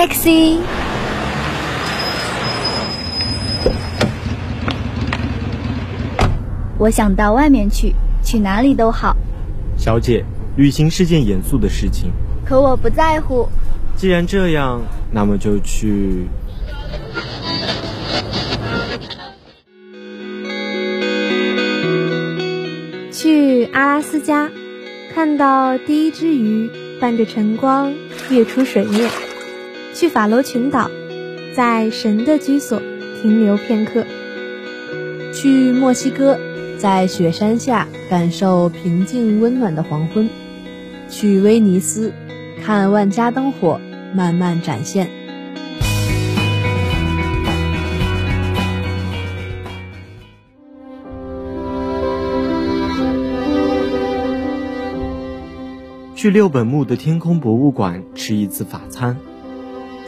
Taxi，我想到外面去，去哪里都好。小姐，旅行是件严肃的事情。可我不在乎。既然这样，那么就去。去阿拉斯加，看到第一只鱼伴着晨光跃出水面；去法罗群岛，在神的居所停留片刻；去墨西哥，在雪山下感受平静温暖的黄昏；去威尼斯，看万家灯火慢慢展现。去六本木的天空博物馆吃一次法餐，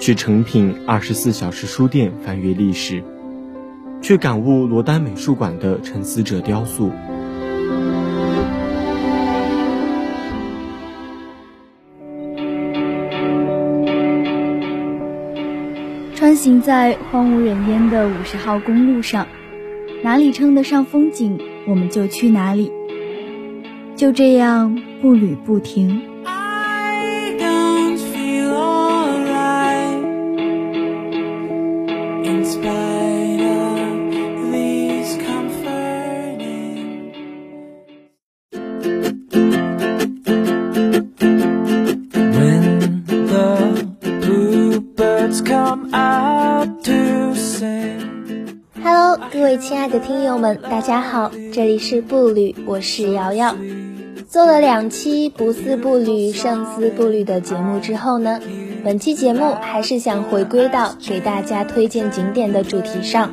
去诚品二十四小时书店翻阅历史，去感悟罗丹美术馆的沉思者雕塑。穿行在荒无人烟的五十号公路上，哪里称得上风景，我们就去哪里。就这样步履不停。大家好，这里是步履，我是瑶瑶。做了两期不思步履胜思步履的节目之后呢，本期节目还是想回归到给大家推荐景点的主题上。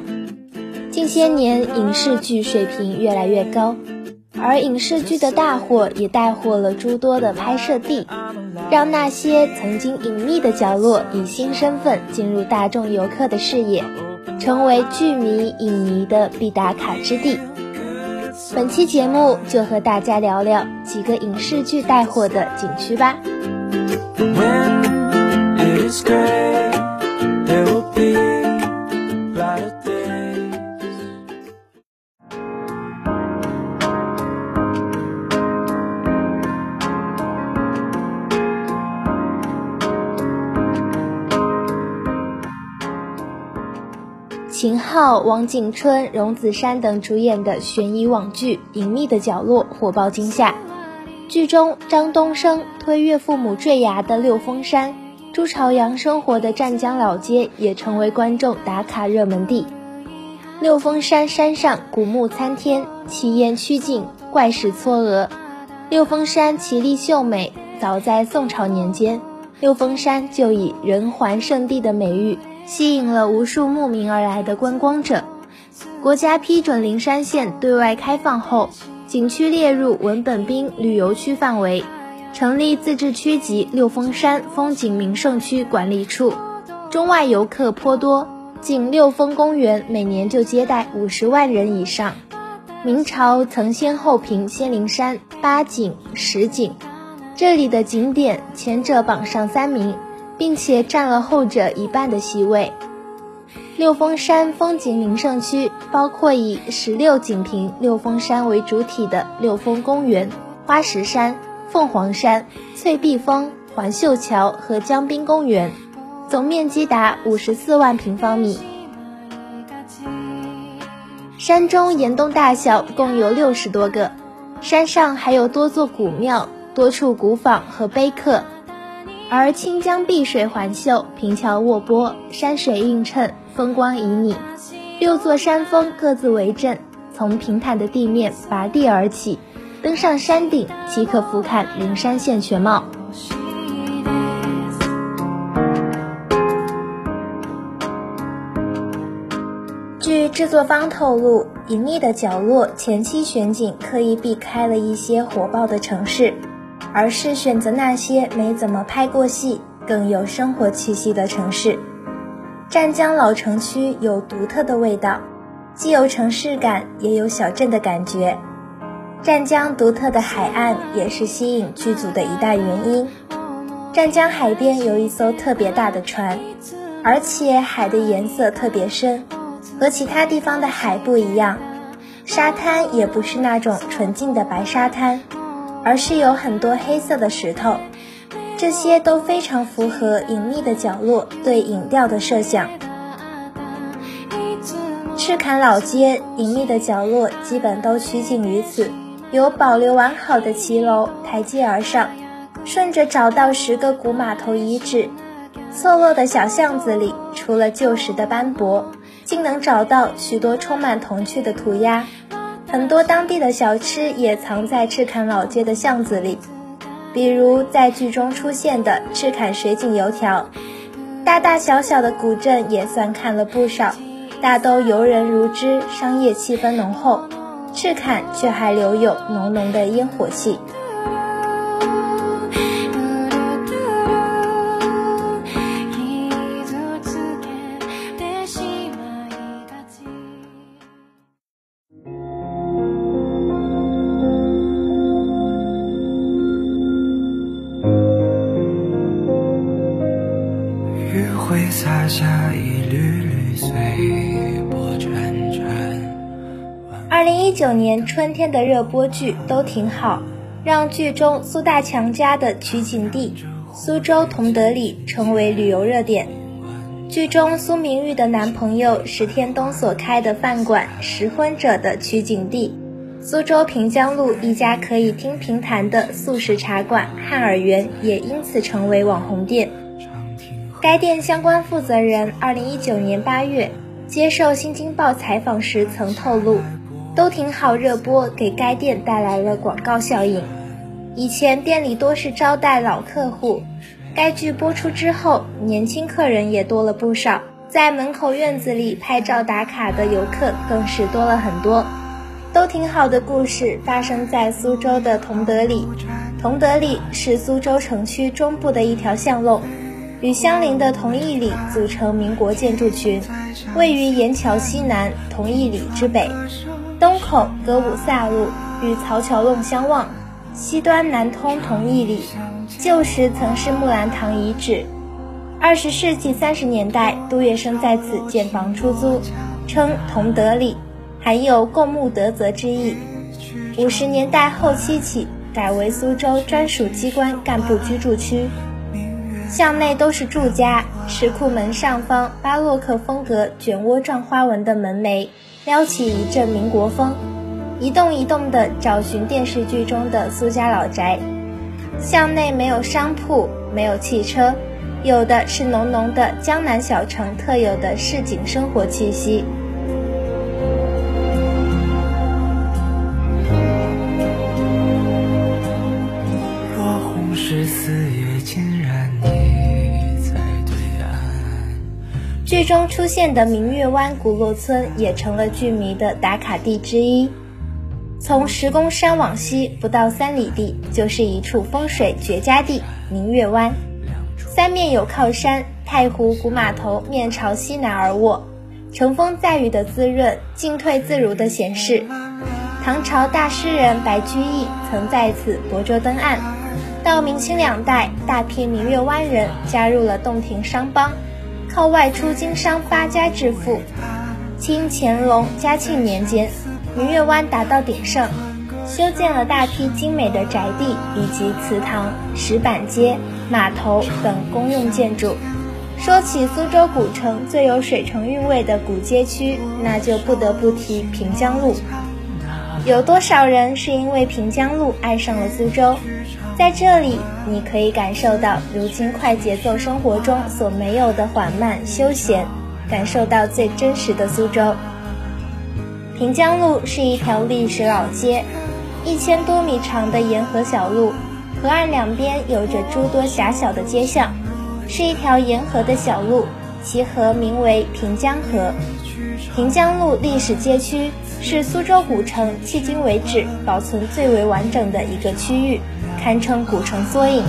近些年影视剧水平越来越高，而影视剧的大火也带火了诸多的拍摄地，让那些曾经隐秘的角落以新身份进入大众游客的视野，成为剧迷影迷的必打卡之地。本期节目就和大家聊聊几个影视剧带货的景区吧。秦昊、王景春、荣梓杉等主演的悬疑网剧《隐秘的角落》火爆惊吓。剧中张东升推岳父母坠崖的六峰山，朱朝阳生活的湛江老街也成为观众打卡热门地。六峰山山上古木参天，奇岩曲径，怪石嵯峨。六峰山奇丽秀美，早在宋朝年间，六峰山就以人寰圣地的美誉。吸引了无数慕名而来的观光者。国家批准灵山县对外开放后，景区列入文本滨旅游区范围，成立自治区级六峰山风景名胜区管理处。中外游客颇多，仅六峰公园每年就接待五十万人以上。明朝曾先后评仙灵山八景十景，这里的景点前者榜上三名。并且占了后者一半的席位。六峰山风景名胜区包括以十六景平六峰山为主体的六峰公园、花石山、凤凰山、翠壁峰、环秀桥和江滨公园，总面积达五十四万平方米。山中岩洞大小共有六十多个，山上还有多座古庙、多处古坊和碑刻。而清江碧水环秀，平桥卧波，山水映衬，风光旖旎。六座山峰各自为阵，从平坦的地面拔地而起，登上山顶即可俯瞰灵山县全貌。据制作方透露，《隐秘的角落》前期选景刻意避开了一些火爆的城市。而是选择那些没怎么拍过戏、更有生活气息的城市。湛江老城区有独特的味道，既有城市感，也有小镇的感觉。湛江独特的海岸也是吸引剧组的一大原因。湛江海边有一艘特别大的船，而且海的颜色特别深，和其他地方的海不一样。沙滩也不是那种纯净的白沙滩，而是有很多黑色的石头，这些都非常符合隐秘的角落对影调的设想。赤坎老街隐秘的角落基本都取景于此，有保留完好的骑楼，台阶而上。顺着找到十个古码头遗址，错落的小巷子里，除了旧时的斑驳，竟能找到许多充满童趣的涂鸦。很多当地的小吃也藏在赤坎老街的巷子里，比如在剧中出现的赤坎水井油条。大大小小的古镇也算看了不少，大都游人如织，商业气氛浓厚。赤坎却还留有浓浓的烟火气。二零一九年春天的热播剧都挺好，让剧中苏大强家的取景地苏州同德里成为旅游热点。剧中苏明玉的男朋友石天东所开的饭馆“食婚者”的取景地，苏州平江路一家可以听评弹的素食茶馆“汉尔园”也因此成为网红店。该店相关负责人二零一九年八月接受《新京报》采访时曾透露。都挺好，热播给该店带来了广告效应。以前店里多是招待老客户，该剧播出之后，年轻客人也多了不少，在门口院子里拍照打卡的游客更是多了很多。都挺好的故事发生在苏州的同德里，同德里是苏州城区中部的一条巷弄，与相邻的同义里组成民国建筑群，位于沿桥西南，同义里之北。东口歌舞萨路与曹桥弄相望，西端南通同义里，旧时曾是木兰堂遗址。二十世纪三十年代，杜月笙在此建房出租，称同德里，含有共沐德泽之意。五十年代后期起，改为苏州专属机关干部居住区。巷内都是住家，石库门上方巴洛克风格卷窝状花纹的门楣。撩起一阵民国风，一栋一栋的找寻电视剧中的苏家老宅。巷内没有商铺，没有汽车，有的是浓浓的江南小城特有的市井生活气息。剧中出现的明月湾古落村也成了剧迷的打卡地之一。从石公山往西不到三里地，就是一处风水绝佳地——明月湾。三面有靠山，太湖古码头面朝西南而卧，乘风载雨的滋润，进退自如的显示。唐朝大诗人白居易曾在此泊舟登岸。到明清两代，大批明月湾人加入了洞庭商帮。靠外出经商发家致富。清乾隆、嘉庆年间，明月湾达到鼎盛，修建了大批精美的宅地以及祠堂、石板街、码头等公用建筑。说起苏州古城最有水城韵味的古街区，那就不得不提平江路。有多少人是因为平江路爱上了苏州？在这里，你可以感受到如今快节奏生活中所没有的缓慢休闲，感受到最真实的苏州。平江路是一条历史老街，一千多米长的沿河小路，河岸两边有着诸多狭小的街巷，是一条沿河的小路，其河名为平江河。平江路历史街区是苏州古城迄今为止保存最为完整的一个区域。堪称古城缩影。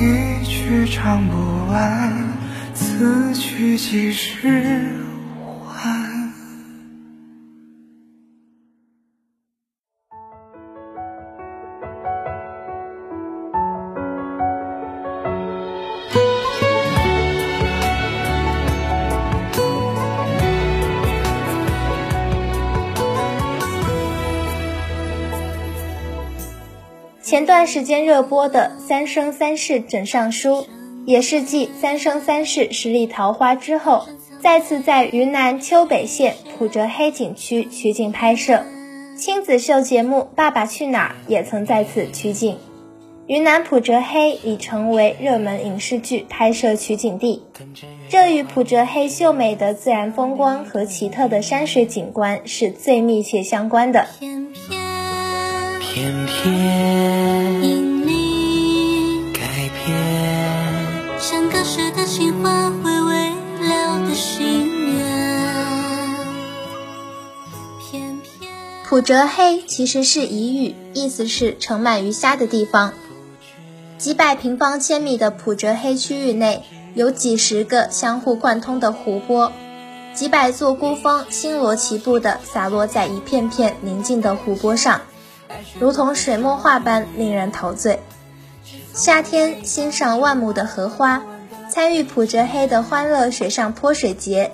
一曲唱不完，此曲几时前段时间热播的《三生三世枕上书》，也是继《三生三世十里桃花》之后，再次在云南丘北县普哲黑景区取景拍摄。亲子秀节目《爸爸去哪儿》也曾在此取景。云南普哲黑已成为热门影视剧拍摄取景地，这与普哲黑秀美的自然风光和奇特的山水景观是最密切相关的。偏偏因你改变，像隔世的情话，回味了的心愿。偏偏普折黑其实是彝语，意思是盛满鱼虾的地方。几百平方千米的普哲黑区域内有几十个相互贯通的湖泊，几百座孤峰星罗棋布地洒落在一片片宁静的湖泊上，如同水墨画般令人陶醉。夏天欣赏万亩的荷花，参与普哲黑的欢乐水上泼水节；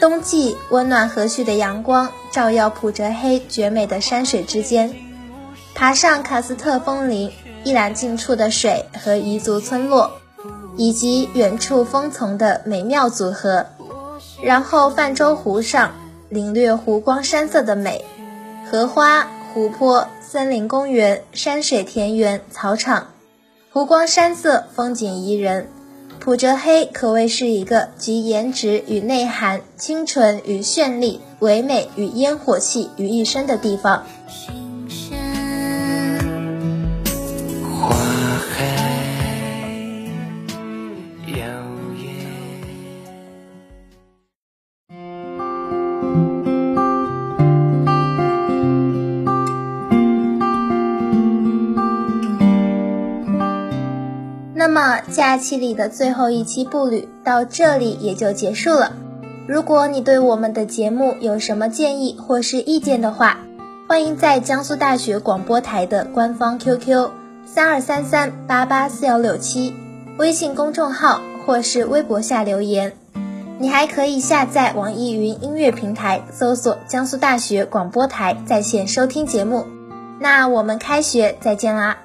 冬季温暖和煦的阳光照耀普哲黑绝美的山水之间，爬上喀斯特峰林。一览近处的水和彝族村落，以及远处峰丛的美妙组合，然后泛舟湖上领略湖光山色的美，荷花、湖泊、森林公园、山水田园、草场，湖光山色，风景宜人。普哲黑可谓是一个集颜值与内涵、清纯与绚丽、唯美与烟火气于一身的地方。假期里的最后一期步履到这里也就结束了。如果你对我们的节目有什么建议或是意见的话，欢迎在江苏大学广播台的官方 QQ 三二三三八八四幺六七、微信公众号或是微博下留言。你还可以下载网易云音乐平台，搜索江苏大学广播台在线收听节目。那我们开学再见啦！